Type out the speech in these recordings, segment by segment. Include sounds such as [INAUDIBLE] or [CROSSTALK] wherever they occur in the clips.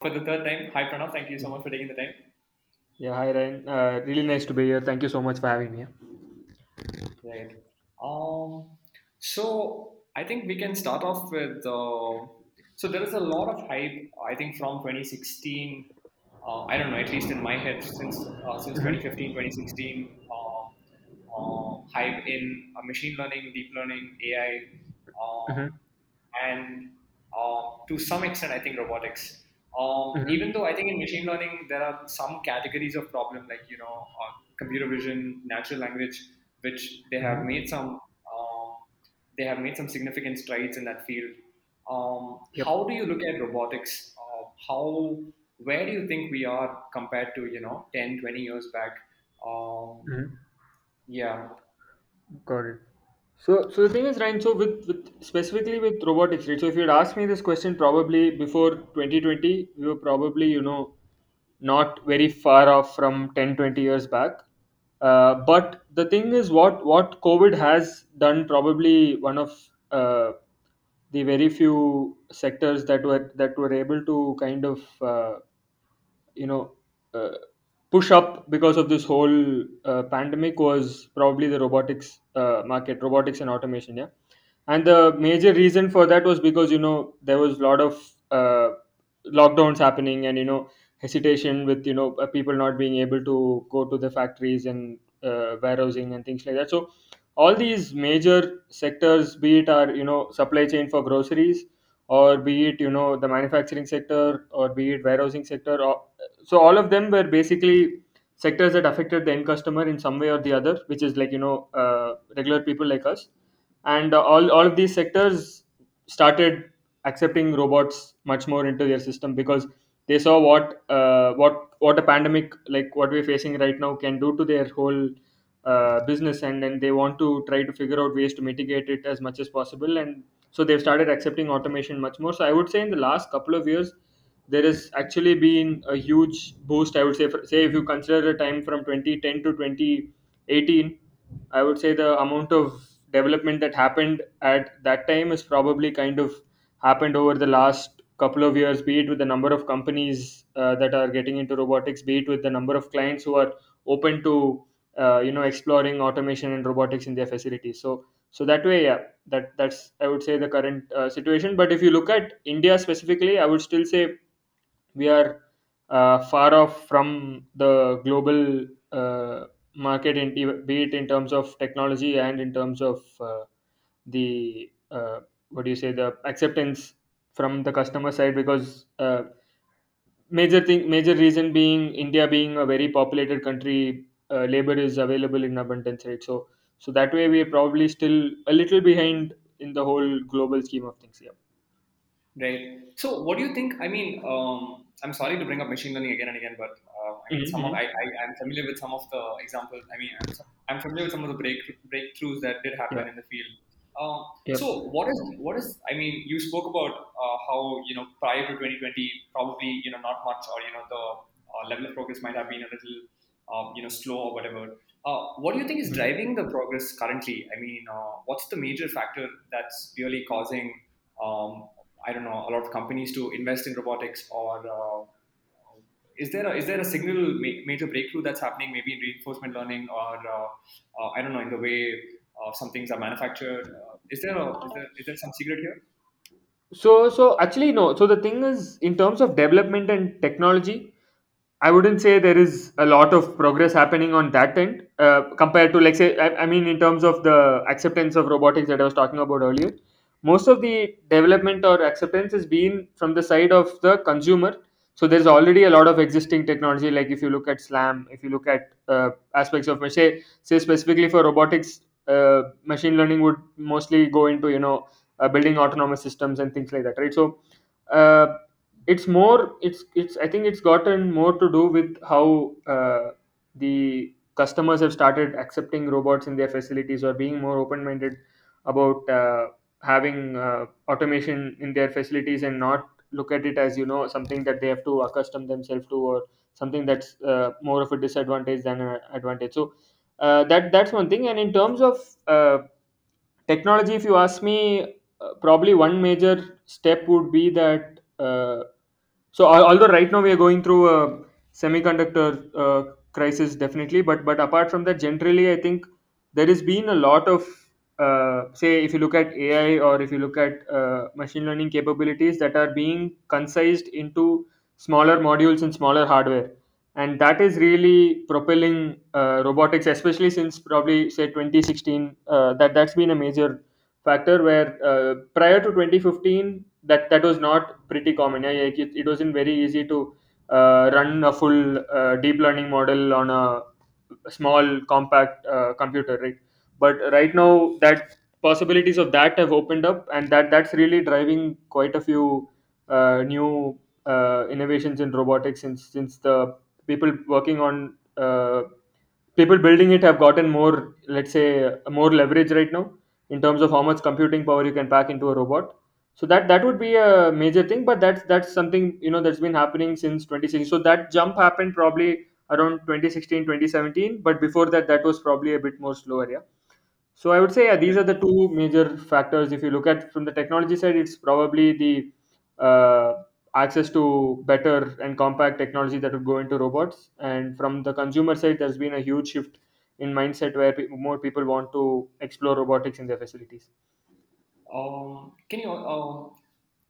for the third time. Hi, Pranav. Thank you so much for taking the time. Yeah, hi Ryan. Uh, really nice to be here. Thank you so much for having me. Right. Um. So I think we can start off with. Uh, so there is a lot of hype. I think from 2016. Uh, I don't know. At least in my head, since uh, since hmm 2015, 2016. Uh, uh, hype in uh, machine learning, deep learning, AI, uh, hmm and uh, to some extent, I think robotics. Um, hmm even though I think in machine learning there are some categories of problem like you know uh, computer vision, natural language, which they have hmm made some um, they have made some significant strides in that field. Um, Yep. how do you look at robotics? Uh, how where do you think we are compared to you know 10, 20 years back? Um, hmm yeah, Got it. So, so the thing is, Ryan. So, with, with specifically with robotics, right? So, if you'd asked me this question probably before 2020, we were probably, you know, not very far off from 10, 20 years back. Uh, but the thing is, what what COVID has done, probably one of uh, the very few sectors that were that were able to kind of uh, you know uh, push up because of this whole uh, pandemic was probably the robotics uh, market robotics and automation yeah. And the major reason for that was because you know there was a lot of uh, lockdowns happening and you know hesitation with you know uh, people not being able to go to the factories and uh, warehousing and things like that. So all these major sectors be it our you know supply chain for groceries or be it you know the manufacturing sector or be it warehousing sector or, so all of them were basically sectors that affected the end customer in some way or the other which is like you know uh, regular people like us. And uh, all, all of these sectors started accepting robots much more into their system because they saw what uh, what what a pandemic like what we're facing right now can do to their whole uh, business. And then they want to try to figure out ways to mitigate it as much as possible. And so they've started accepting automation much more. So i would say in the last couple of years there has actually been a huge boost i would say for, say if you consider the time from 2010 to 2018 i would say the amount of development that happened at that time is probably kind of happened over the last couple of years be it with the number of companies uh, that are getting into robotics be it with the number of clients who are open to uh, you know exploring automation and robotics in their facilities. So so that way yeah that that's i would say the current uh, situation. But if you look at india specifically i would still say we are uh, far off from the global uh, market in, be it in terms of technology and in terms of uh, the uh, what do you say the acceptance from the customer side because uh, major thing major reason being india being a very populated country uh, labor is available in abundance right? So so that way we are probably still a little behind in the whole global scheme of things yeah Right. So, what do you think? I mean, um, I'm sorry to bring up machine learning again and again, but uh, I mean, some of I, mm-hmm. I I'm familiar with some of the examples. I mean, I'm, I'm familiar with some of the break breakthroughs that did yeah happen in the field. Um, yep so, what is what is? I mean, you spoke about uh, how you know prior to 2020, probably you know not much, or you know the uh, level of progress might have been a little um, you know slow or whatever. Uh, what do you think is Mhm. driving the progress currently? I mean, uh, what's the major factor that's really causing um, I don't know, a lot of companies to invest in robotics, or uh, is there a, is there a signal ma- major breakthrough that's happening, maybe in reinforcement learning, or uh, uh, I don't know, in the way uh, some things are manufactured? Uh, is there a is there is there some secret here? So, so actually, no. So the thing is, in terms of development and technology, I wouldn't say there is a lot of progress happening on that end uh, compared to, like, say, I, I mean, in terms of the acceptance of robotics that I was talking about earlier. Most of the development or acceptance has been from the side of the consumer. So there's already a lot of existing technology. Like if you look at SLAM, if you look at uh, aspects of say, say specifically for robotics, uh, machine learning would mostly go into you know uh, building autonomous systems and things like that, right? So uh, it's more it's it's i think it's gotten more to do with how uh, the customers have started accepting robots in their facilities or being more open minded about uh, having uh, automation in their facilities and not look at it as you know something that they have to accustom themselves to or something that's uh, more of a disadvantage than an advantage. So uh, that that's one thing. And in terms of uh, technology if you ask me uh, probably one major step would be that So although right now we are going through a semiconductor uh, crisis, definitely, but but apart from that, generally, I think there has been a lot of uh, say if you look at AI or if you look at uh, machine learning capabilities that are being concised into smaller modules and smaller hardware, and that is really propelling uh, robotics, especially since probably say 2016. Uh, that that's been a major factor where uh, prior to 2015 that that was not pretty common. Yeah, like it, it wasn't very easy to uh, run a full uh, deep learning model on a small compact uh, computer right? But right now that possibilities of that have opened up and that that's really driving quite a few uh, new uh, innovations in robotics since since the people working on uh, people building it have gotten more let's say more leverage right now in terms of how much computing power you can pack into a robot so that that would be a major thing but that's that's something you know that's been happening since 2016 so that jump happened probably around 2016 2017 but before that that was probably a bit more slower yeah so I would say yeah, these are the two major factors. If you look at from the technology side, it's probably the uh, access to better and compact technology that would go into robots. And from the consumer side, there's been a huge shift in mindset where pe- more people want to explore robotics in their facilities. Um, can you um,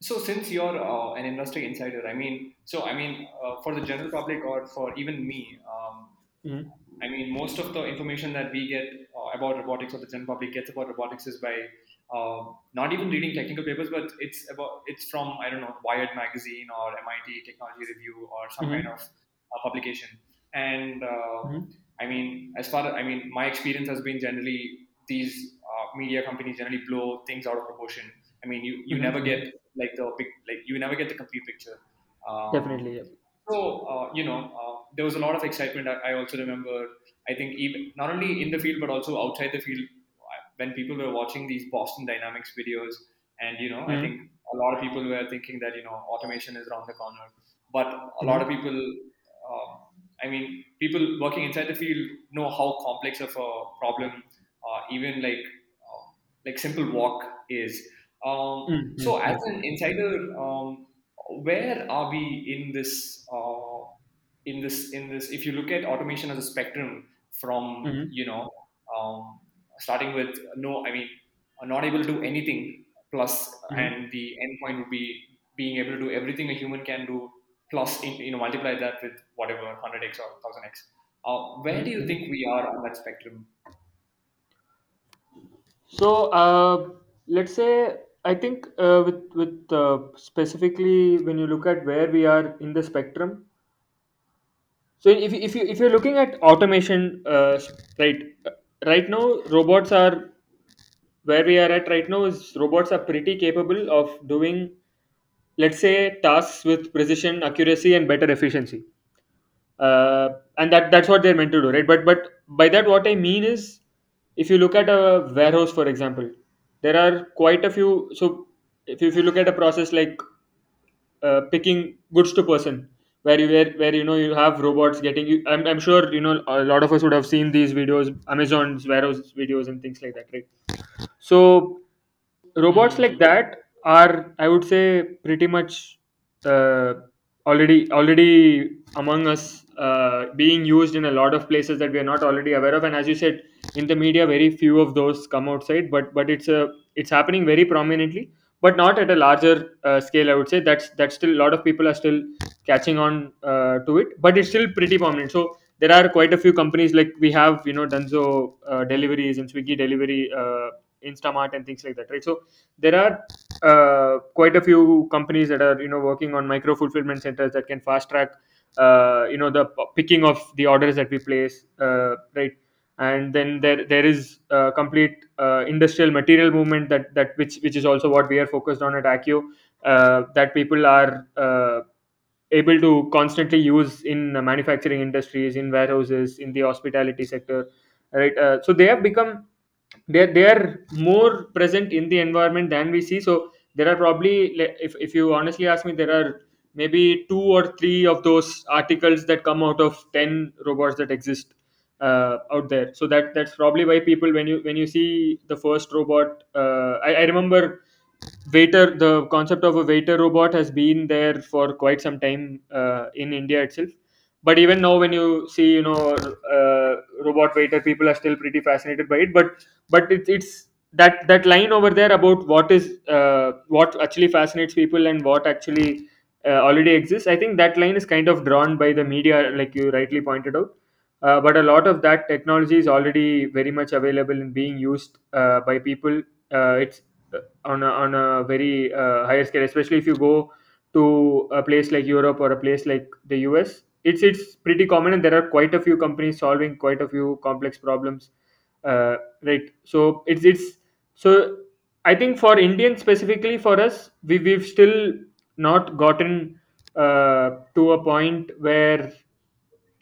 so since you're uh, an industry insider, I mean, so I mean, uh, for the general public or for even me, um, Mhm. I mean, most of the information that we get uh, about robotics or the general public gets about robotics is by uh, not even reading technical papers, but it's about it's from I don't know Wired magazine or MIT Technology Review or some kind Mhm. of uh, publication. And uh, Mhm. I mean, as far as I mean, my experience has been generally these uh, media companies generally blow things out of proportion. I mean, you you Mhm. never get like the big like you never get the complete picture. Um, Definitely. Yeah. so, uh, you know, uh, there was a lot of excitement. I, I also remember, I think, even not only in the field, but also outside the field, uh, when people were watching these Boston Dynamics videos. And, you know, I Mhm. think a lot of people were thinking that, you know, automation is around the corner. But a lot of people, um, I mean, people working inside the field know how complex of a problem, uh, even like, like simple walk is. Um, so, Mhm. as Mhm. an insider, um, where are we in this uh, in this in this if you look at automation as a spectrum from Mhm. you know um, starting with no i mean not able to do anything plus Mhm. and the end point would be being able to do everything a human can do plus in, you know multiply that with whatever 100x or 1000x uh, where do Mhm. you think we are on that spectrum So uh, let's say I think uh, with with uh, specifically when you look at where we are in the spectrum. So if you- if you if you're looking at automation, uh, right, right now robots are where we are at right now is robots are pretty capable of doing let's say tasks with precision, accuracy, and better efficiency uh, and that that's what they're meant to do right but but by that what i mean is if you look at a warehouse for example there are quite a few so if you, if you look at a process like uh, picking goods to person where you where, where you know you have robots getting you I'm, I'm sure you know a lot of us would have seen these videos amazon's warehouse videos and things like that right? So robots like that are i would say pretty much uh, already already among us uh, being used in a lot of places that we are not already aware of. And as you said in the media very few of those come outside but but it's a it's happening very prominently but not at a larger uh, scale i would say. That's that's still a lot of people are still catching on uh, to it but it's still pretty prominent. So there are quite a few companies like we have you know dunzo uh, deliveries and swiggy delivery uh, instamart and things like that right? So there are uh, quite a few companies that are you know working on micro fulfillment centers that can fast track uh, you know the picking of the orders that we place uh, right? And then there there is complete uh, industrial material movement that that which which is also what we are focused on at Accio uh, that people are able to constantly use in manufacturing industries in warehouses in the hospitality sector right? So they have become they they are more present in the environment than we see. So there are probably if, if you honestly ask me there are maybe two or three of those articles that come out of 10 robots that exist uh, out there so that that's probably why people when you when you see the first robot uh, I, I remember waiter the concept of a waiter robot has been there for quite some time uh, in India itself. But even now, when you see you know uh, robot waiter, people are still pretty fascinated by it. But but it's it's that that line over there about what is uh, what actually fascinates people and what actually uh, already exists. I think that line is kind of drawn by the media, like you rightly pointed out. Uh, but a lot of that technology is already very much available and being used uh, by people. Uh, it's uh, on a, on a very uh, higher scale, especially if you go to a place like Europe or a place like the US. It's it's pretty common, and there are quite a few companies solving quite a few complex problems. Uh, right. So it's it's so I think for Indians specifically for us, we we've still not gotten uh, to a point where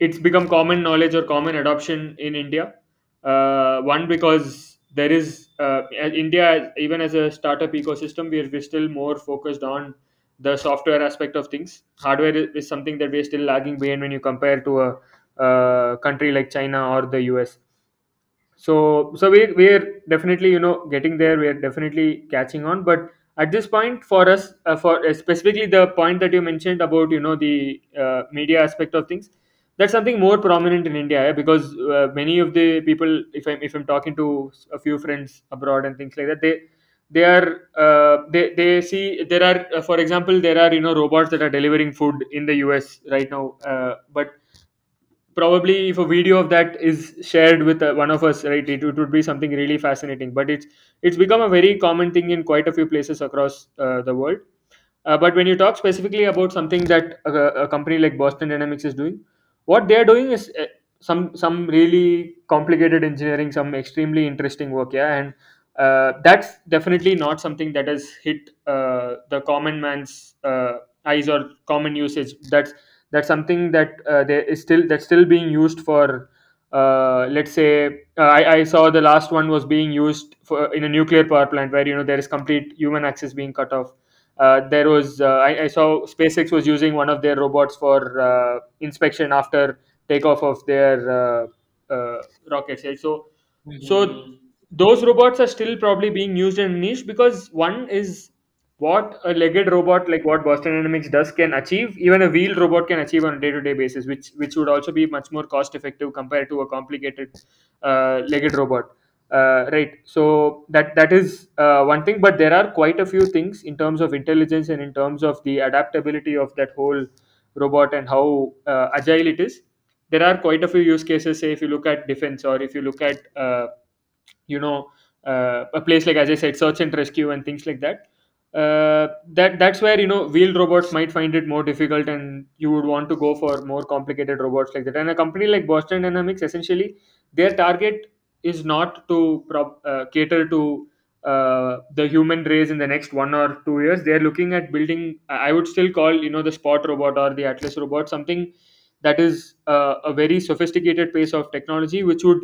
it's become common knowledge or common adoption in India. Uh, one because there is uh, India even as a startup ecosystem, we're, we're still more focused on the software aspect of things. Hardware is, something that we're still lagging behind when you compare to a, country like China or the US so so we we're definitely you know getting there we're definitely catching on but at this point for us uh, for uh, specifically the point that you mentioned about you know the uh, media aspect of things that's something more prominent in india yeah, because uh, many of the people if i'm if i'm talking to a few friends abroad and things like that they they are uh, they they see there are uh, for example there are you know robots that are delivering food in the us right now uh, but probably if a video of that is shared with uh, one of us right it, it would be something really fascinating. But it's it's become a very common thing in quite a few places across uh, the world. Uh, but when you talk specifically about something that a, a company like boston dynamics is doing what they are doing is uh, some some really complicated engineering some extremely interesting work yeah and uh, that's definitely not something that has hit the common man's eyes or common usage. That's that's something that uh, there is still that's still being used for uh, let's say uh, I, I saw the last one was being used for in a nuclear power plant where you know there is complete human access being cut off uh, there was uh, I, I saw SpaceX was using one of their robots for uh, inspection after takeoff of their uh, uh, rockets right so so Mm-hmm. those robots are still probably being used in niche because one is what a legged robot like what Boston Dynamics does can achieve, even a wheeled robot can achieve on a day-to-day basis, which which would also be much more cost-effective compared to a complicated uh, legged robot. Uh, right. So that that is uh, one thing, but there are quite a few things in terms of intelligence and in terms of the adaptability of that whole robot and how uh, agile it is. There are quite a few use cases. Say if you look at defense or if you look at uh, you know uh, a place like as i said search and rescue and things like that uh, that that's where you know wheeled robots might find it more difficult and you would want to go for more complicated robots like that. And a company like boston dynamics essentially their target is not to prop, uh, cater to uh, the human race in the next one or two years. They're looking at building i would still call you know the spot robot or the atlas robot something that is uh, a very sophisticated piece of technology which would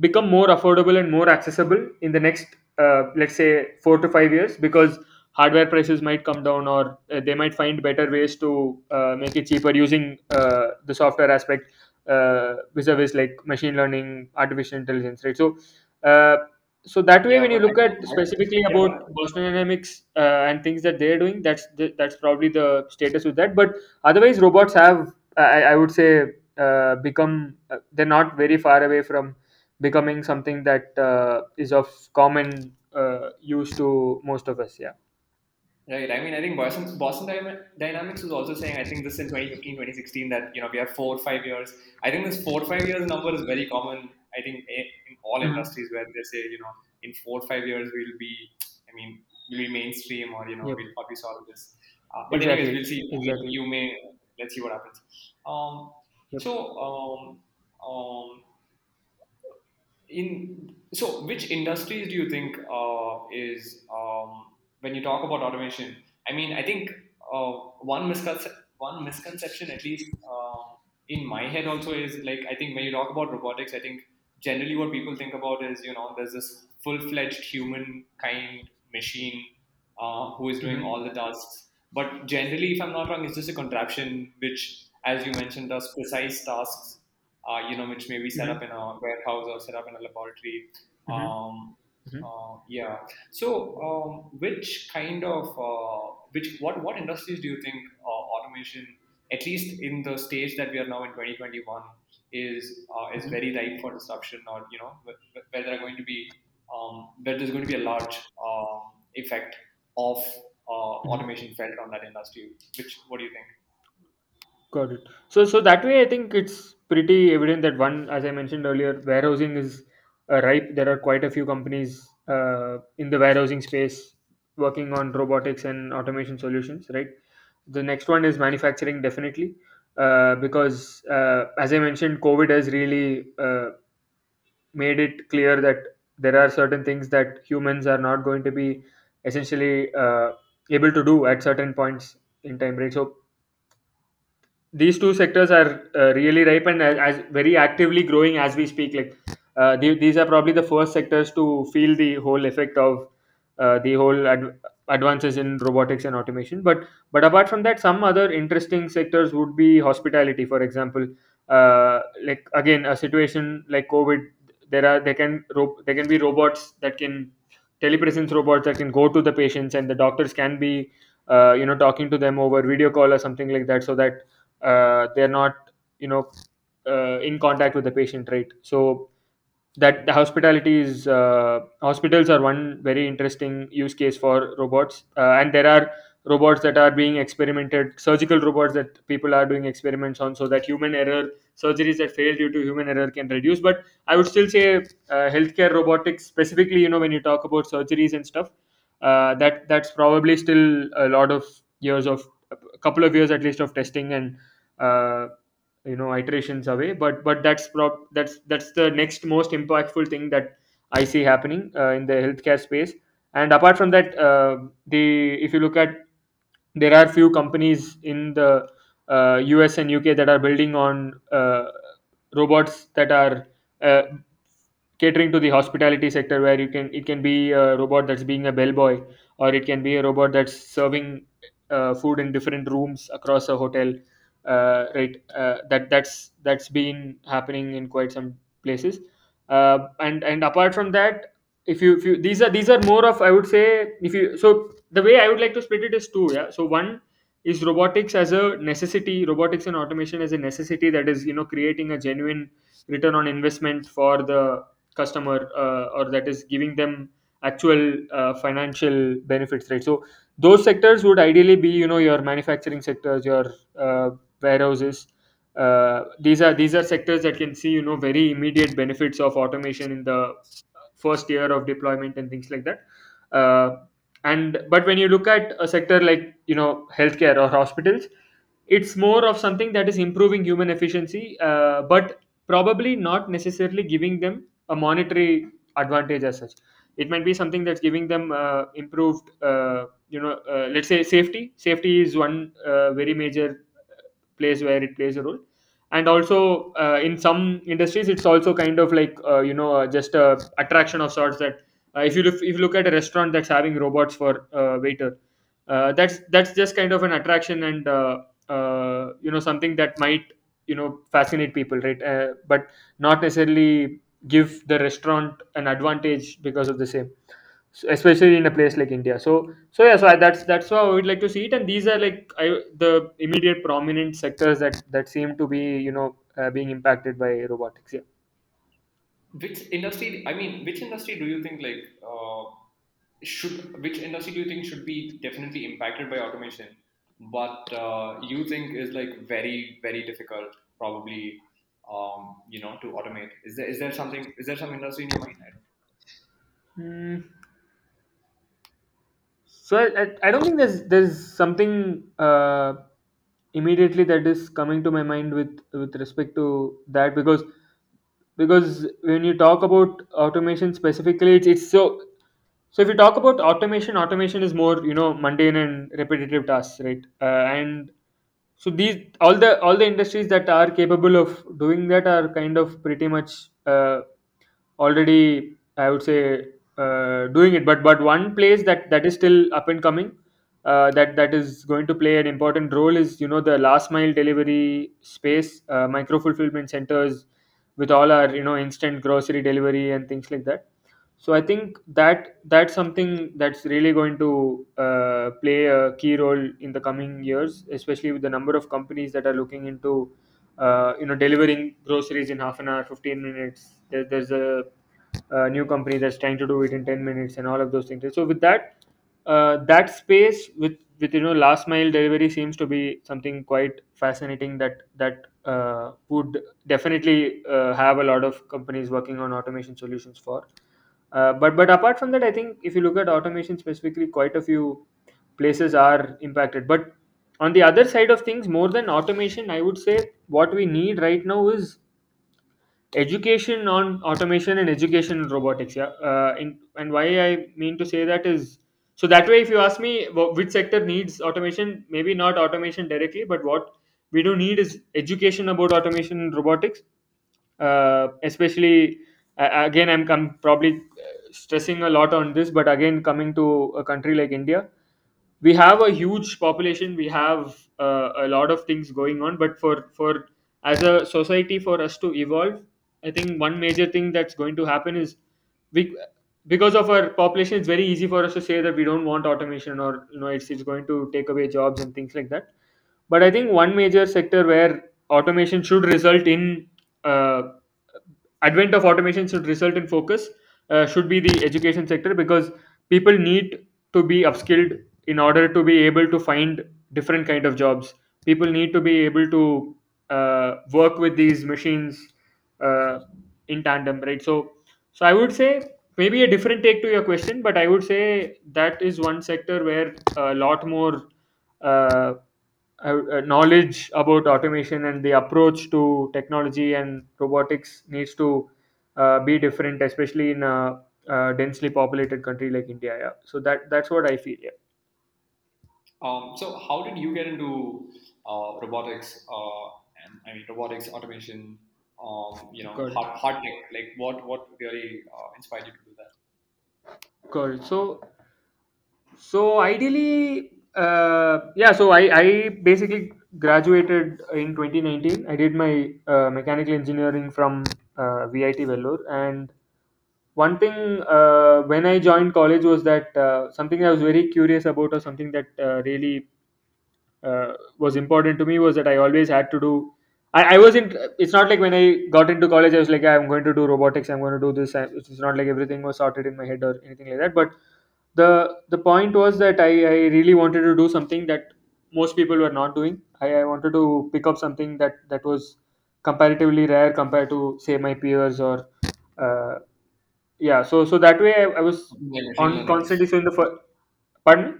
become more affordable and more accessible in the next uh, let's say 4 to 5 years because hardware prices might come down or uh, they might find better ways to uh, make it cheaper using uh, the software aspect uh, vis-a-vis like machine learning artificial intelligence right? So uh, so that way Yeah, when you but I look at specifically yeah, about boston dynamics uh, and things that they're doing that's the, that's probably the status with that. But otherwise robots have i, I would say uh, become uh, they're not very far away from becoming something that uh, is of common uh, use to most of us yeah Right. I mean, I think Boston, Boston Dynamics was also saying, I think this in 2015, 2016, that, you know, we have four or five years. I think this four or five years number is very common, I think, in all Mhm. industries where they say, you know, in four or five years, we'll be, I mean, we'll be mainstream or, you know, yep we'll probably solve this. Uh, but anyways, we'll see. Exactly you may, let's see what happens. Um, yep so, um, um, in so which industries do you think uh, is um, when you talk about automation i mean i think uh, one misconception one misconception at least uh, in my head also is like i think when you talk about robotics i think generally what people think about is you know there's this full-fledged human kind machine uh, who is doing hmm all the tasks. But generally if i'm not wrong it's just a contraption which as you mentioned does precise tasks uh, you know, which may be set hmm up in a warehouse or set up in a laboratory. hmm Um, Mhm. Uh, yeah. So, um, which kind of uh, which what what industries do you think uh, automation, at least in the stage that we are now in 2021, is uh, is Mhm. very ripe for disruption, or you know, where, where there are going to be um, where there's going to be a large um, effect of uh, Mhm. automation felt on that industry. Which what do you think? Got it. So, so that way, I think it's pretty evident that one, as I mentioned earlier, warehousing is uh, ripe. There are quite a few companies uh, in the warehousing space working on robotics and automation solutions, right? The next one is manufacturing, definitely, uh, because uh, as I mentioned, COVID has really uh, made it clear that there are certain things that humans are not going to be essentially uh, able to do at certain points in time, right? So these two sectors are uh, really ripe and as, as very actively growing as we speak like uh, the, these are probably the first sectors to feel the whole effect of uh, the whole ad- advances in robotics and automation. But but apart from that some other interesting sectors would be hospitality for example. Uh, like again a situation like covid there are they can ro- there can be robots that can telepresence robots that can go to the patients and the doctors can be uh, you know talking to them over video call or something like that so that uh, they're not you know uh, in contact with the patient right? So that the hospitality is uh, hospitals are one very interesting use case for robots. Uh, and there are robots that are being experimented surgical robots that people are doing experiments on so that human error surgeries that fail due to human error can reduce. But i would still say uh, healthcare robotics specifically you know when you talk about surgeries and stuff uh, that that's probably still a lot of years of couple of years at least of testing and uh, you know iterations away. But but that's prob- that's that's the next most impactful thing that i see happening uh, in the healthcare space. And apart from that uh, the if you look at there are few companies in the uh, us and uk that are building on uh, robots that are uh, catering to the hospitality sector where you can it can be a robot that's being a bellboy or it can be a robot that's serving food in different rooms across a hotel uh, right? Uh, that that's that's been happening in quite some places. Uh, and and apart from that if you if you these are these are more of i would say if you so the way i would like to split it is two yeah? So one is robotics as a necessity robotics and automation as a necessity that is you know creating a genuine return on investment for the customer uh, or that is giving them actual uh, financial benefits right? So those sectors would ideally be you know your manufacturing sectors your uh, warehouses. Uh, these are these are sectors that can see you know very immediate benefits of automation in the first year of deployment and things like that. Uh, and but when you look at a sector like you know healthcare or hospitals it's more of something that is improving human efficiency uh, but probably not necessarily giving them a monetary advantage as such. It might be something that's giving them uh, improved uh, you know uh, let's say safety. Safety is one uh, very major place where it plays a role. And also uh, in some industries it's also kind of like uh, you know uh, just a attraction of sorts that uh, if you look if you look at a restaurant that's having robots for uh, waiter uh, that's that's just kind of an attraction and uh, uh, you know something that might you know fascinate people right? Uh, but not necessarily give the restaurant an advantage because of the same so especially in a place like india so so yeah so I, that's that's how i would like to see it and these are like I, the immediate prominent sectors that that seem to be you know uh, being impacted by robotics yeah Which industry? I mean, which industry do you think like uh, should? Which industry do you think should be definitely impacted by automation, but uh, you think is like very very difficult, probably, um, you know, to automate? Is there is there something? Is there some industry in your mind? I don't Hmm. So I, I, don't think there's there's something uh, immediately that is coming to my mind with with respect to that because because when you talk about automation specifically it's, it's so so if you talk about automation automation is more you know mundane and repetitive tasks right? Uh, and so these all the all the industries that are capable of doing that are kind of pretty much uh, already i would say uh, doing it. But but one place that that is still up and coming uh, that that is going to play an important role is you know the last mile delivery space uh, micro fulfillment centers with all our you know instant grocery delivery and things like that. So i think that that's something that's really going to uh, play a key role in the coming years especially with the number of companies that are looking into uh, you know delivering groceries in half an hour 15 minutes. There, there's a, a new company that's trying to do it in 10 minutes and all of those things. So with that uh, that space with with you know last mile delivery seems to be something quite fascinating that that uh, would definitely uh, have a lot of companies working on automation solutions for. Uh, but but apart from that i think if you look at automation specifically quite a few places are impacted. But on the other side of things more than automation i would say what we need right now is education on automation and education in robotics yeah. Uh, in, and why i mean to say that is so that way if you ask me wh- which sector needs automation maybe not automation directly but what we do need is education about automation and robotics. Uh, especially again i'm com- probably uh, stressing a lot on this but again coming to a country like india we have a huge population we have uh, a lot of things going on but for for as a society for us to evolve i think one major thing that's going to happen is we because of our population it's very easy for us to say that we don't want automation or you know it's, it's going to take away jobs and things like that. But i think one major sector where automation should result in uh, advent of automation should result in focus uh, should be the education sector because people need to be upskilled in order to be able to find different kind of jobs. People need to be able to uh, work with these machines uh, in tandem right so so i would say maybe a different take to your question but i would say that is one sector where a lot more uh, uh, uh, knowledge about automation and the approach to technology and robotics needs to uh, be different, especially in a, a densely populated country like India. Yeah, so that that's what I feel. Yeah, Um, so how did you get into uh, robotics? Uh, and I mean robotics, automation, um, you know, it. hard, hard tech. Like what what really uh, inspired you to do that? It. So so ideally, uh, yeah. So I I basically graduated in 2019. I did my uh, mechanical engineering from uh, VIT Vellore and one thing uh, when I joined college was that uh, something I was very curious about, or something that uh, really uh, was important to me, was that I always had to do. I, I wasn't. It's not like when I got into college, I was like, I'm going to do robotics. I'm going to do this. I- It's not like everything was sorted in my head or anything like that. But the the point was that I, I really wanted to do something that most people were not doing. I, I wanted to pick up something that that was comparatively rare compared to say my peers or uh, yeah so so that way i, I was Something like machine on learning. constantly so in the first pardon me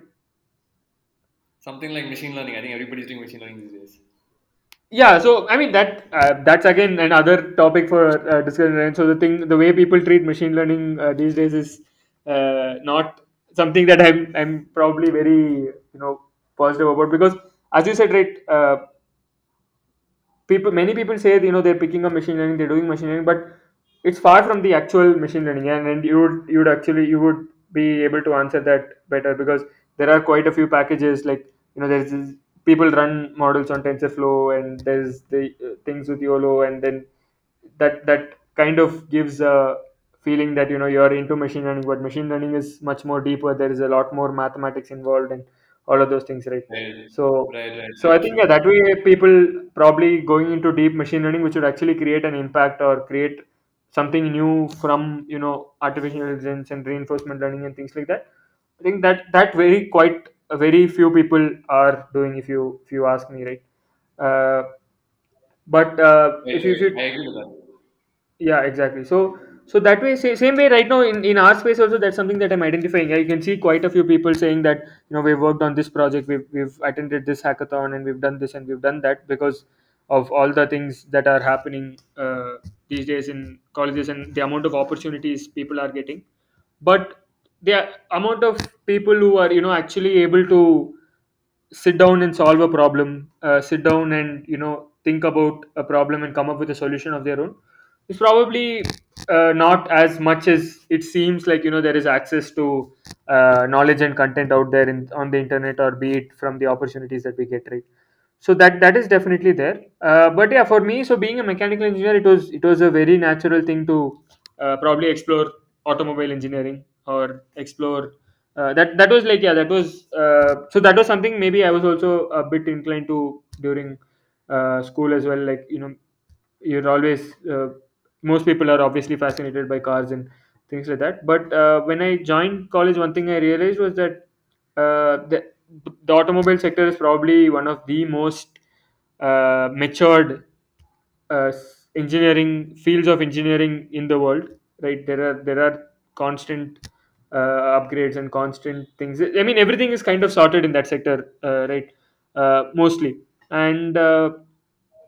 Something like machine learning. I think everybody's doing machine learning these days. Yeah so i mean that uh, that's again another topic for uh, discussion so the thing the way people treat machine learning uh, these days is uh, not something that i'm i'm probably very you know positive about because as you said right uh, people many people say you know they're picking up machine learning they're doing machine learning but it's far from the actual machine learning. And, and you would you would actually you would be able to answer that better because there are quite a few packages like you know there's this, people run models on tensorflow and there's the uh, things with yolo and then that that kind of gives a feeling that you know you're into machine learning but machine learning is much more deeper there is a lot more mathematics involved and all of those things right Right, so right, right, so I right. think yeah, that way people probably going into deep machine learning, which would actually create an impact or create something new from you know artificial intelligence and reinforcement learning and things like that. I think that that very quite very few people are doing if you if you ask me, right? Uh, but uh, if you if you I agree with that. yeah, exactly. So, so that way, sa- same way, right now in, in our space also, that's something that I'm identifying. You can see quite a few people saying that you know we've worked on this project, we've we've attended this hackathon, and we've done this and we've done that because of all the things that are happening uh, these days in colleges and the amount of opportunities people are getting. But the amount of people who are you know actually able to sit down and solve a problem uh, sit down and you know think about a problem and come up with a solution of their own is probably uh, not as much as it seems like you know there is access to uh, knowledge and content out there in, on the internet or be it from the opportunities that we get right? So that that is definitely there. Uh, but yeah for me so being a mechanical engineer it was it was a very natural thing to uh, probably explore automobile engineering or explore uh, that that was like yeah that was uh, so that was something maybe i was also a bit inclined to during uh, school as well. Like you know you're always uh, most people are obviously fascinated by cars and things like that. But uh, when i joined college one thing i realized was that uh, the, the automobile sector is probably one of the most uh, matured uh, engineering fields of engineering in the world right? There are there are constant uh, upgrades and constant things i mean everything is kind of sorted in that sector uh, right uh, mostly and uh,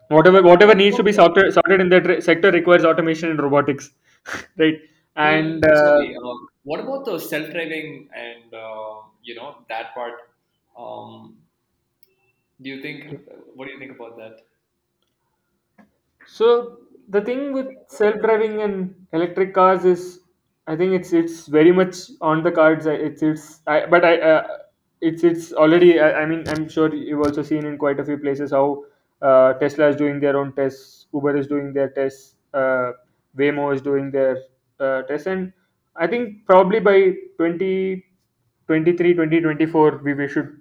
whatever whatever needs to be sorted sorted in that re- sector requires automation and robotics [LAUGHS] right and uh, sorry. Um, what about the self-driving and uh, you know that part? Um, do you think? What do you think about that? So the thing with self-driving and electric cars is, I think it's it's very much on the cards. It's it's I, but I uh, it's it's already. I, I mean, I'm sure you've also seen in quite a few places how uh, Tesla is doing their own tests, Uber is doing their tests, uh, Waymo is doing their uh, tests, and I think probably by 2023, 2024, we, we should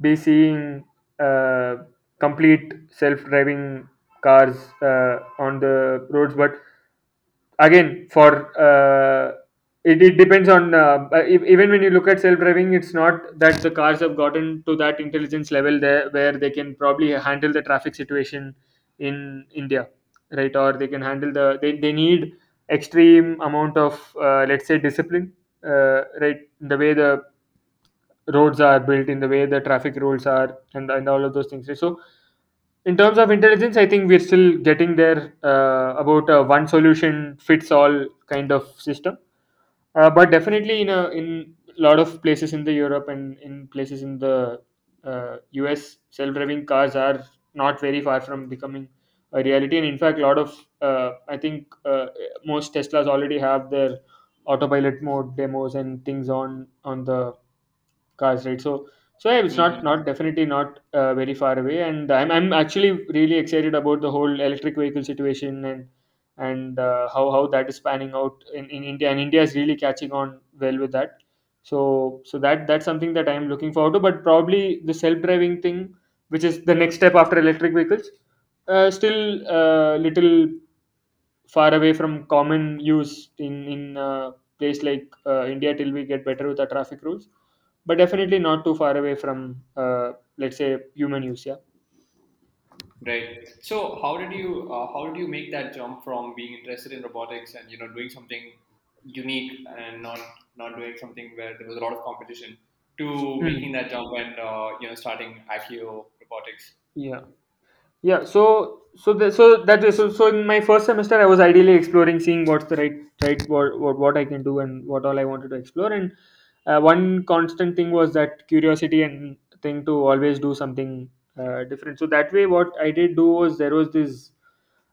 be seeing uh, complete self-driving cars uh, on the roads but again for uh, it, it depends on uh, if, even when you look at self-driving it's not that the cars have gotten to that intelligence level there where they can probably handle the traffic situation in india right? Or they can handle the they, they need extreme amount of uh, let's say discipline uh, right? The way the roads are built in the way the traffic rules are and, and all of those things so in terms of intelligence i think we're still getting there uh, about a one solution fits all kind of system. Uh, but definitely in a in lot of places in the europe and in places in the uh, us self-driving cars are not very far from becoming a reality. And in fact a lot of uh, i think uh, most teslas already have their autopilot mode demos and things on on the cars right? So so yeah, it's not not definitely not uh, very far away. And i'm i'm actually really excited about the whole electric vehicle situation and and uh, how how that is panning out in, in india. And india is really catching on well with that. So so that that's something that i'm looking forward to. But probably the self-driving thing which is the next step after electric vehicles uh, still uh, little far away from common use in in a place like uh, India till we get better with our traffic rules, but definitely not too far away from uh, let's say human use. Yeah. Right. So, how did you uh, how did you make that jump from being interested in robotics and you know doing something unique and not not doing something where there was a lot of competition to Hmm. making that jump and uh, you know starting Accio Robotics? Yeah. Yeah, so so the, so that is so, so in my first semester I was ideally exploring seeing what's the right right what, what what I can do and what all I wanted to explore and uh, one constant thing was that curiosity and thing to always do something uh, different. So that way what I did do was there was this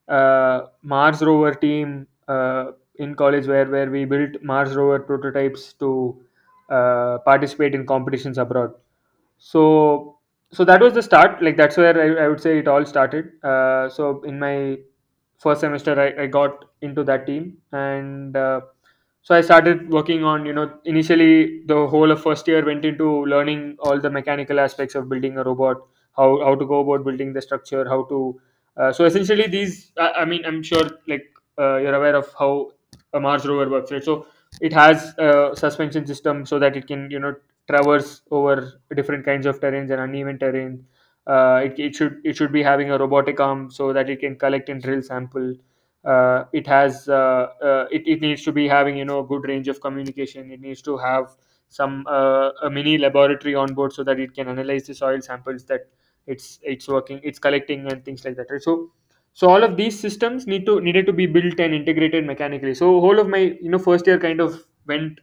uh, Mars rover team uh, in college where where we built Mars rover prototypes to uh, participate in competitions abroad. So so that was the start. Like that's where i, I would say it all started. Uh, so in my first semester I, I got into that team and uh, so i started working on you know initially the whole of first year went into learning all the mechanical aspects of building a robot how how to go about building the structure how to uh, so essentially these I, I mean i'm sure like uh, you're aware of how a mars rover works right so it has a suspension system so that it can you know traverse over different kinds of terrains and uneven terrain. Uh, it, it should it should be having a robotic arm so that it can collect and drill sample. Uh, it has uh, uh, it, it needs to be having you know a good range of communication. It needs to have some uh, a mini laboratory on board so that it can analyze the soil samples that it's it's working it's collecting and things like that. Right? So so all of these systems need to needed to be built and integrated mechanically. So whole of my you know first year kind of went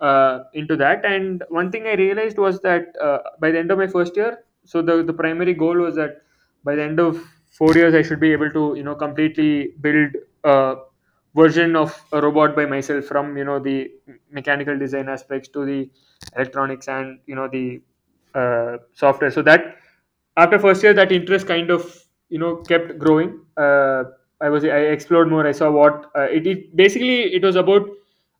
uh, into that. And one thing I realized was that uh, by the end of my first year, so the the primary goal was that by the end of four years, I should be able to you know completely build a version of a robot by myself from you know the mechanical design aspects to the electronics and you know the uh, software. So that after first year, that interest kind of you know kept growing. Uh, I was I explored more. I saw what uh, it, it basically it was about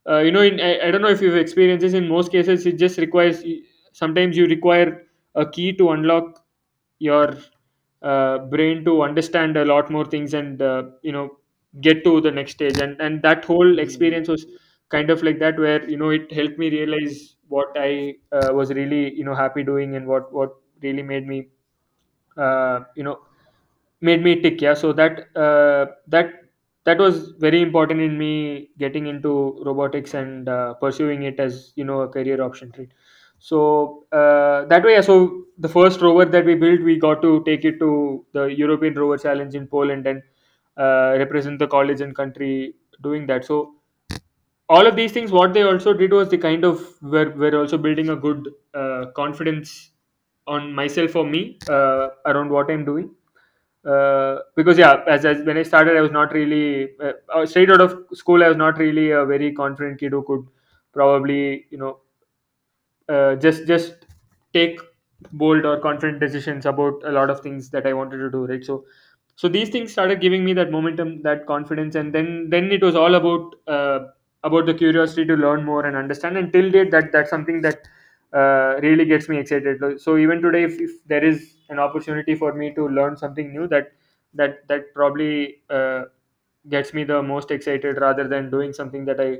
uh, you know in, I, I don't know if you've experienced this in most cases it just requires sometimes you require a key to unlock your uh, brain to understand a lot more things and uh, you know get to the next stage. And and that whole Mm, experience was kind of like that where you know it helped me realize what i uh, was really you know happy doing and what what really made me uh, you know made me tick. Yeah. So that uh, that that was very important in me getting into robotics and uh, pursuing it as you know a career option right so uh, that way yeah, so the first rover that we built we got to take it to the european rover challenge in poland and uh, represent the college and country doing that. So all of these things what they also did was they kind of were, were also building a good uh, confidence on myself for me uh, around what i'm doing. Uh, because yeah as, as when i started i was not really uh, uh, straight out of school i was not really a very confident kid who could probably you know uh, just just take bold or confident decisions about a lot of things that i wanted to do right? So so these things started giving me that momentum that confidence and then then it was all about uh, about the curiosity to learn more and understand. And till date that that's something that uh, really gets me excited. So even today if, if there is an opportunity for me to learn something new that that that probably uh, gets me the most excited rather than doing something that i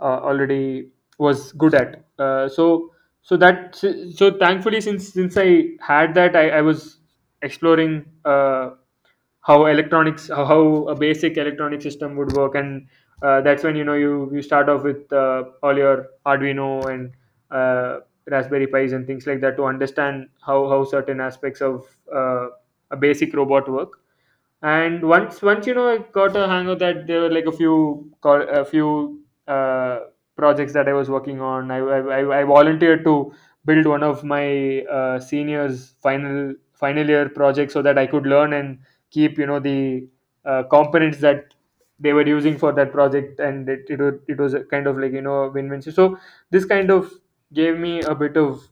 uh, already was good at. Uh, so so that so thankfully since since i had that i, I was exploring uh, how electronics how, a basic electronic system would work. And uh, that's when you know you you start off with uh, all your arduino and uh, raspberry pis and things like that to understand how how certain aspects of uh, a basic robot work. And once once you know i got a hang of that there were like a few co- a few uh, projects that i was working on. I i, I volunteered to build one of my uh, seniors final final year project so that i could learn and keep you know the uh, components that they were using for that project. And it, it, was, it was kind of like you know win-win. So this kind of gave me a bit of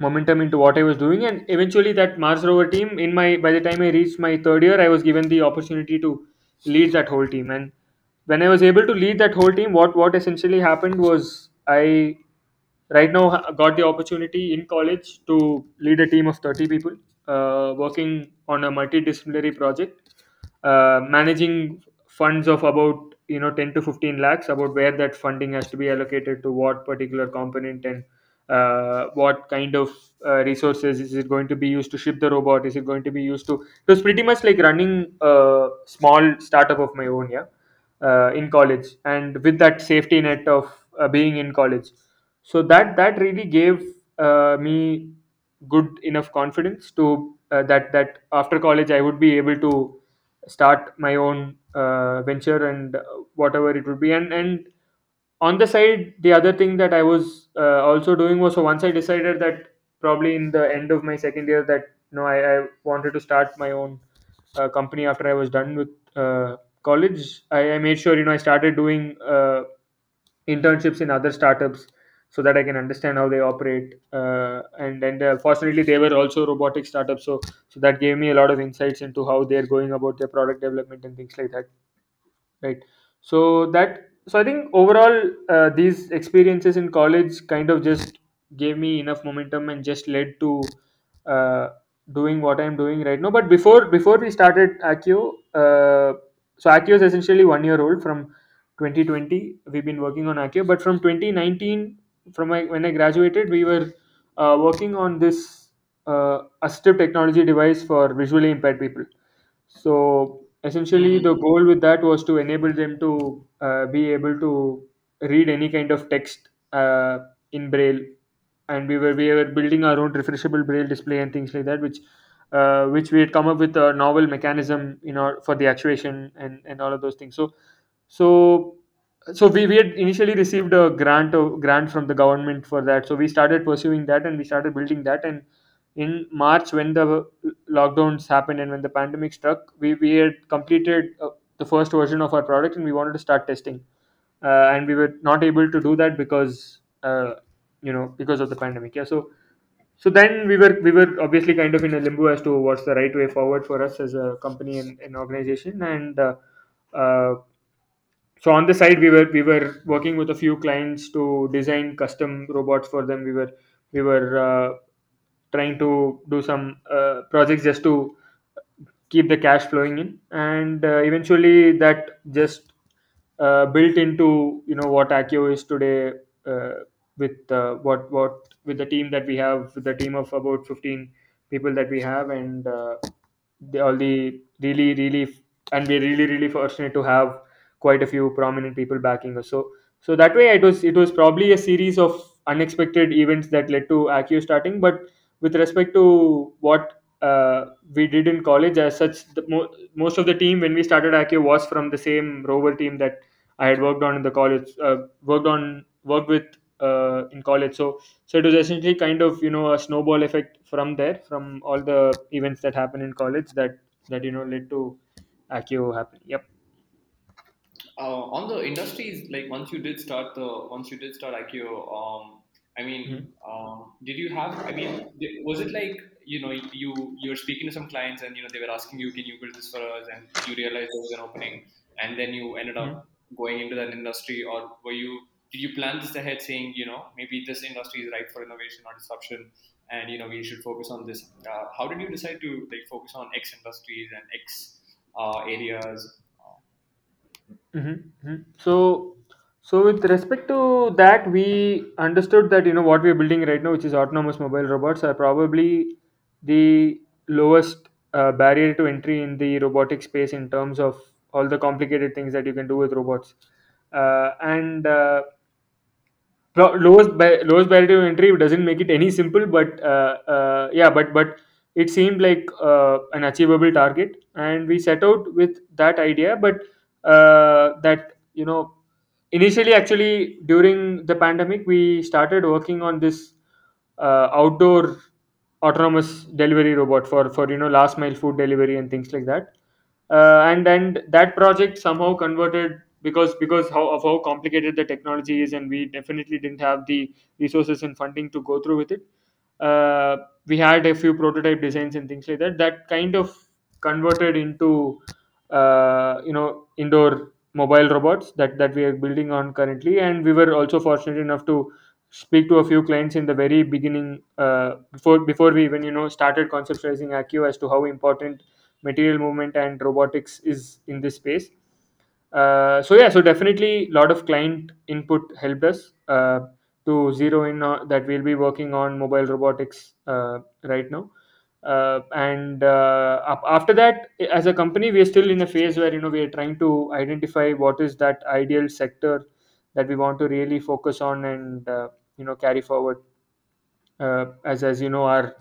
momentum into what I was doing, and eventually that Mars rover team. In my by the time I reached my third year, I was given the opportunity to lead that whole team, and when I was able to lead that whole team, what what essentially happened was I right now got the opportunity in college to lead a team of 30 people uh, working on a multidisciplinary project uh, managing funds of about you know 10 to 15 lakhs about where that funding has to be allocated to what particular component and uh, what kind of uh, resources is it going to be used to ship the robot is it going to be used to it was pretty much like running a small startup of my own yeah uh, in college and with that safety net of uh, being in college. So that that really gave uh, me good enough confidence to uh, that that after college i would be able to start my own uh, venture and whatever it would be. And and on the side the other thing that i was uh, also doing was so once i decided that probably in the end of my second year that know i, I wanted to start my own company after i was done with college I, I made sure you know i started doing uh, internships in other startups so that I can understand how they operate. Uh, and and uh, fortunately, they were also robotic startups, so so that gave me a lot of insights into how they're going about their product development and things like that right so that so i think overall uh, these experiences in college kind of just gave me enough momentum and just led to uh, doing what i'm doing right now but before before we started accio uh, so accio is essentially one year old from 2020 we've been working on accio but from 2019 from my, when i graduated we were uh, working on this uh, assistive technology device for visually impaired people. So essentially, mhm, the goal with that was to enable them to uh, be able to read any kind of text uh, in Braille, and we were we were building our own refreshable Braille display and things like that, which uh, which we had come up with a novel mechanism, you know, for the actuation and and all of those things. So so so we, we had initially received a grant of grant from the government for that. So we started pursuing that and we started building that. And in march when the lockdowns happened and when the pandemic struck we, we had completed uh, the first version of our product and we wanted to start testing. Uh, and we were not able to do that because uh, you know because of the pandemic. Yeah so so then we were we were obviously kind of in a limbo as to what's the right way forward for us as a company and an organization. And uh, uh, so on the side we were we were working with a few clients to design custom robots for them. We were we were uh, trying to do some uh, projects just to keep the cash flowing in. And uh, eventually that just uh, built into you know what Accio is today uh, with uh, what what with the team that we have with the team of about 15 people that we have and uh, all the really really and we're really really fortunate to have quite a few prominent people backing us. So so that way it was it was probably a series of unexpected events that led to Accio starting but with respect to what uh, we did in college as such the, mo- most of the team when we started Accio was from the same rover team that I had worked on in the college, uh, worked on, worked with uh, in college. So, so it was essentially kind of you know a snowball effect from there, from all the events that happened in college that that you know led to Accio happening. Yep. uh, on the industries, like once you did start the once you did start IQ, um, I mean, Mhm. um, did you have? I mean, di- was it like you know you you were speaking to some clients and you know they were asking you, can you build this for us? And you realized there was an opening, and then you ended up going into that industry, or were you? Did you plan this ahead, saying you know maybe this industry is right for innovation or disruption, and you know we should focus on this? Uh, how did you decide to like focus on X industries and X uh, areas? Uh, Mm-hmm. So, so with respect to that, we understood that you know what we are building right now, which is autonomous mobile robots, are probably the lowest uh, barrier to entry in the robotic space in terms of all the complicated things that you can do with robots. Uh, and uh, Lowest ba- lowest barrier to entry doesn't make it any simple, but uh, uh, yeah, but but it seemed like uh, an achievable target, and we set out with that idea. But uh, that you know, initially, actually, during the pandemic, we started working on this uh, outdoor autonomous delivery robot for for you know last mile food delivery and things like that uh, and and that project somehow converted because because how of how complicated the technology is and we definitely didn't have the resources and funding to go through with it. Uh, we had a few prototype designs and things like that that kind of converted into uh, you know indoor mobile robots that that we are building on currently. And we were also fortunate enough to speak to a few clients in the very beginning uh, before before we even you know started conceptualizing Accio as to how important material movement and robotics is in this space uh, so yeah so definitely a lot of client input helped us uh, to zero in on, that we'll be working on mobile robotics uh, right now uh, and uh, after that as a company we are still in a phase where you know we are trying to identify what is that ideal sector that we want to really focus on and uh, you know carry forward uh, as as you know our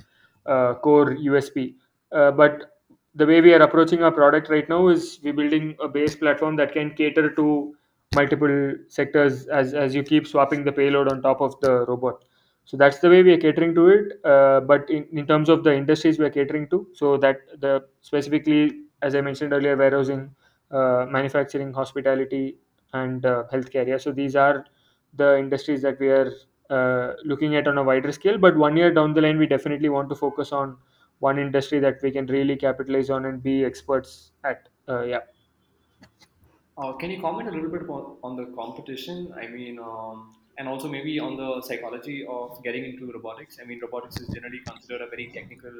uh, core USP. Uh, but the way we are approaching our product right now is we're building a base platform that can cater to multiple sectors as as you keep swapping the payload on top of the robot. So that's the way we are catering to it. Uh, but in, in terms of the industries we are catering to, so that the specifically as I mentioned earlier, warehousing, uh, manufacturing, hospitality, and uh, healthcare. Yeah, so these are the industries that we are uh, looking at on a wider scale. But one year down the line, we definitely want to focus on one industry that we can really capitalize on and be experts at. Uh, yeah. Uh, can you comment a little bit on the competition? I mean, um, and also maybe on the psychology of getting into robotics. I mean, robotics is generally considered a very technical,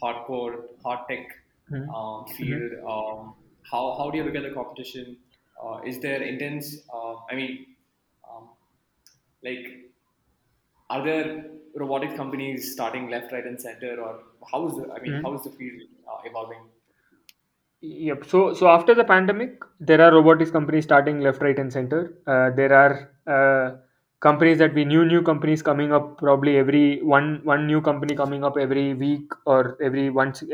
hardcore, hard tech Mhm. um, field. Um, how how do you look at the competition? Uh, is there intense? Uh, I mean, um, like, are there robotics companies starting left, right, and center, or how is the? I mean, how Mhm. is the field uh, evolving? Yep. So, so after the pandemic, there are robotics companies starting left, right, and center. Uh, there are uh, companies that we new new companies coming up probably every one one new company coming up every week or every once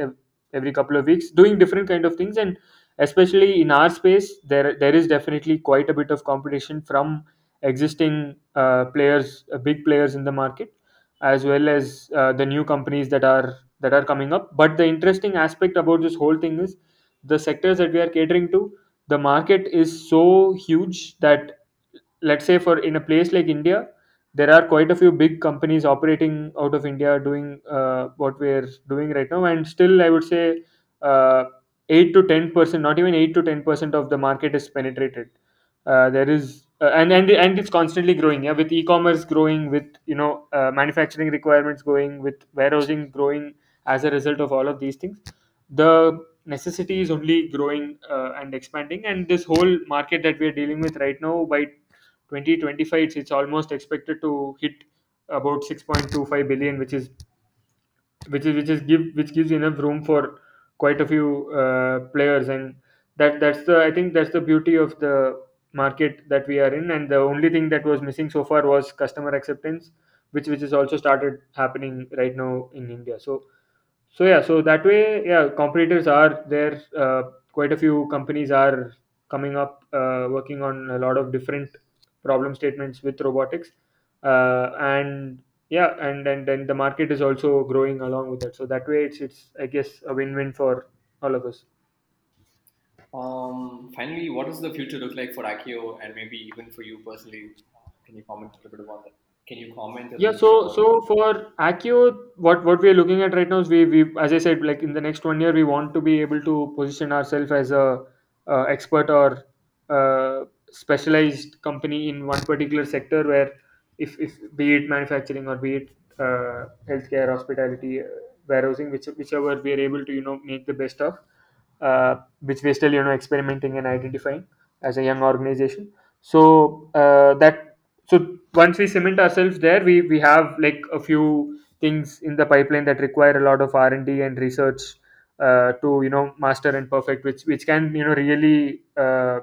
every couple of weeks doing different kind of things and especially in our space there there is definitely quite a bit of competition from existing uh, players uh, big players in the market as well as uh, the new companies that are that are coming up. But the interesting aspect about this whole thing is the sectors that we are catering to the market is so huge that let's say for in a place like india there are quite a few big companies operating out of india doing uh, what we're doing right now. And still i would say uh, 8 to 10 percent not even 8 to 10 percent of the market is penetrated. Uh, there is uh, and and and it's constantly growing yeah? With e-commerce growing with you know uh, manufacturing requirements growing with warehousing growing as a result of all of these things the necessity is only growing uh, and expanding. And this whole market that we are dealing with right now by 2025 it's, it's almost expected to hit about 6.25 billion which is which is which is give which gives enough room for quite a few uh, players. And that that's the i think that's the beauty of the market that we are in and the only thing that was missing so far was customer acceptance which which has also started happening right now in india. So so yeah so that way yeah competitors are there uh, quite a few companies are coming up uh, working on a lot of different problem statements with robotics uh, and yeah and and then the market is also growing along with that so that way it's it's i guess a win-win for all of us Um, finally, what does the future look like for Accio and maybe even for you personally? Can you comment a little bit about that? Can you comment a Yeah, little bit so about so for Accio, what what we are looking at right now is we we as I said, like in the next one year, we want to be able to position ourselves as a uh, expert or uh, specialized company in one particular sector where if if be it manufacturing or be it uh, healthcare, hospitality, uh, warehousing, which whichever we are able to you know make the best of, uh, which we're still you know experimenting and identifying as a young organization. So uh, that so once we cement ourselves there we we have like a few things in the pipeline that require a lot of r&d and research uh, to you know master and perfect which which can you know really uh,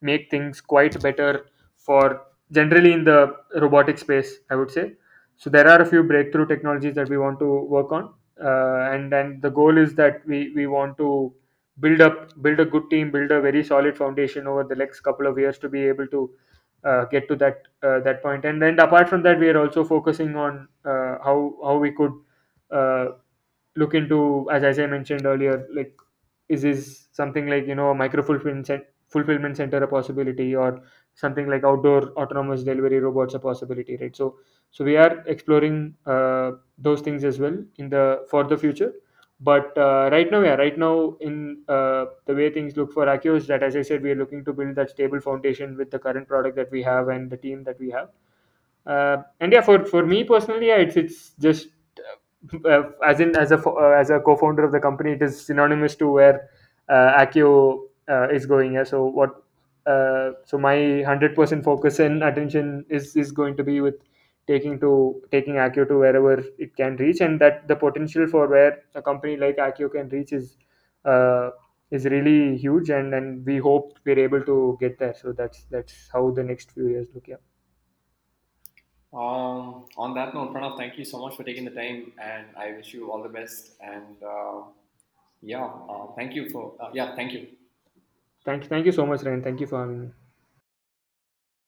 make things quite better for generally in the robotic space i would say so there are a few breakthrough technologies that we want to work on uh, and then the goal is that we we want to build up build a good team build a very solid foundation over the next couple of years to be able to uh, get to that uh, that point. And then apart from that we are also focusing on uh, how how we could uh, look into as, as i mentioned earlier like is this something like you know a micro fulfillment fulfillment center a possibility or something like outdoor autonomous delivery robots a possibility right? So so we are exploring uh, those things as well in the for the future. But uh, right now yeah right now in uh, the way things look for Accio is that as i said we are looking to build that stable foundation with the current product that we have and the team that we have. Uh, and yeah for for me personally yeah, it's it's just uh, uh, as in as a as a co-founder of the company it is synonymous to where Accio is going yeah. So what so my 100% focus and attention is is going to be with taking to taking Accio to wherever it can reach and that the potential for where a company like Accio can reach is uh, is really huge and and we hope we're able to get there so that's that's how the next few years look yeah? Um, on that note, Pranav, thank you so much for taking the time, and I wish you all the best. And uh, yeah, uh, thank you for uh, yeah, thank you. thank thank you so much Ryan thank you for having me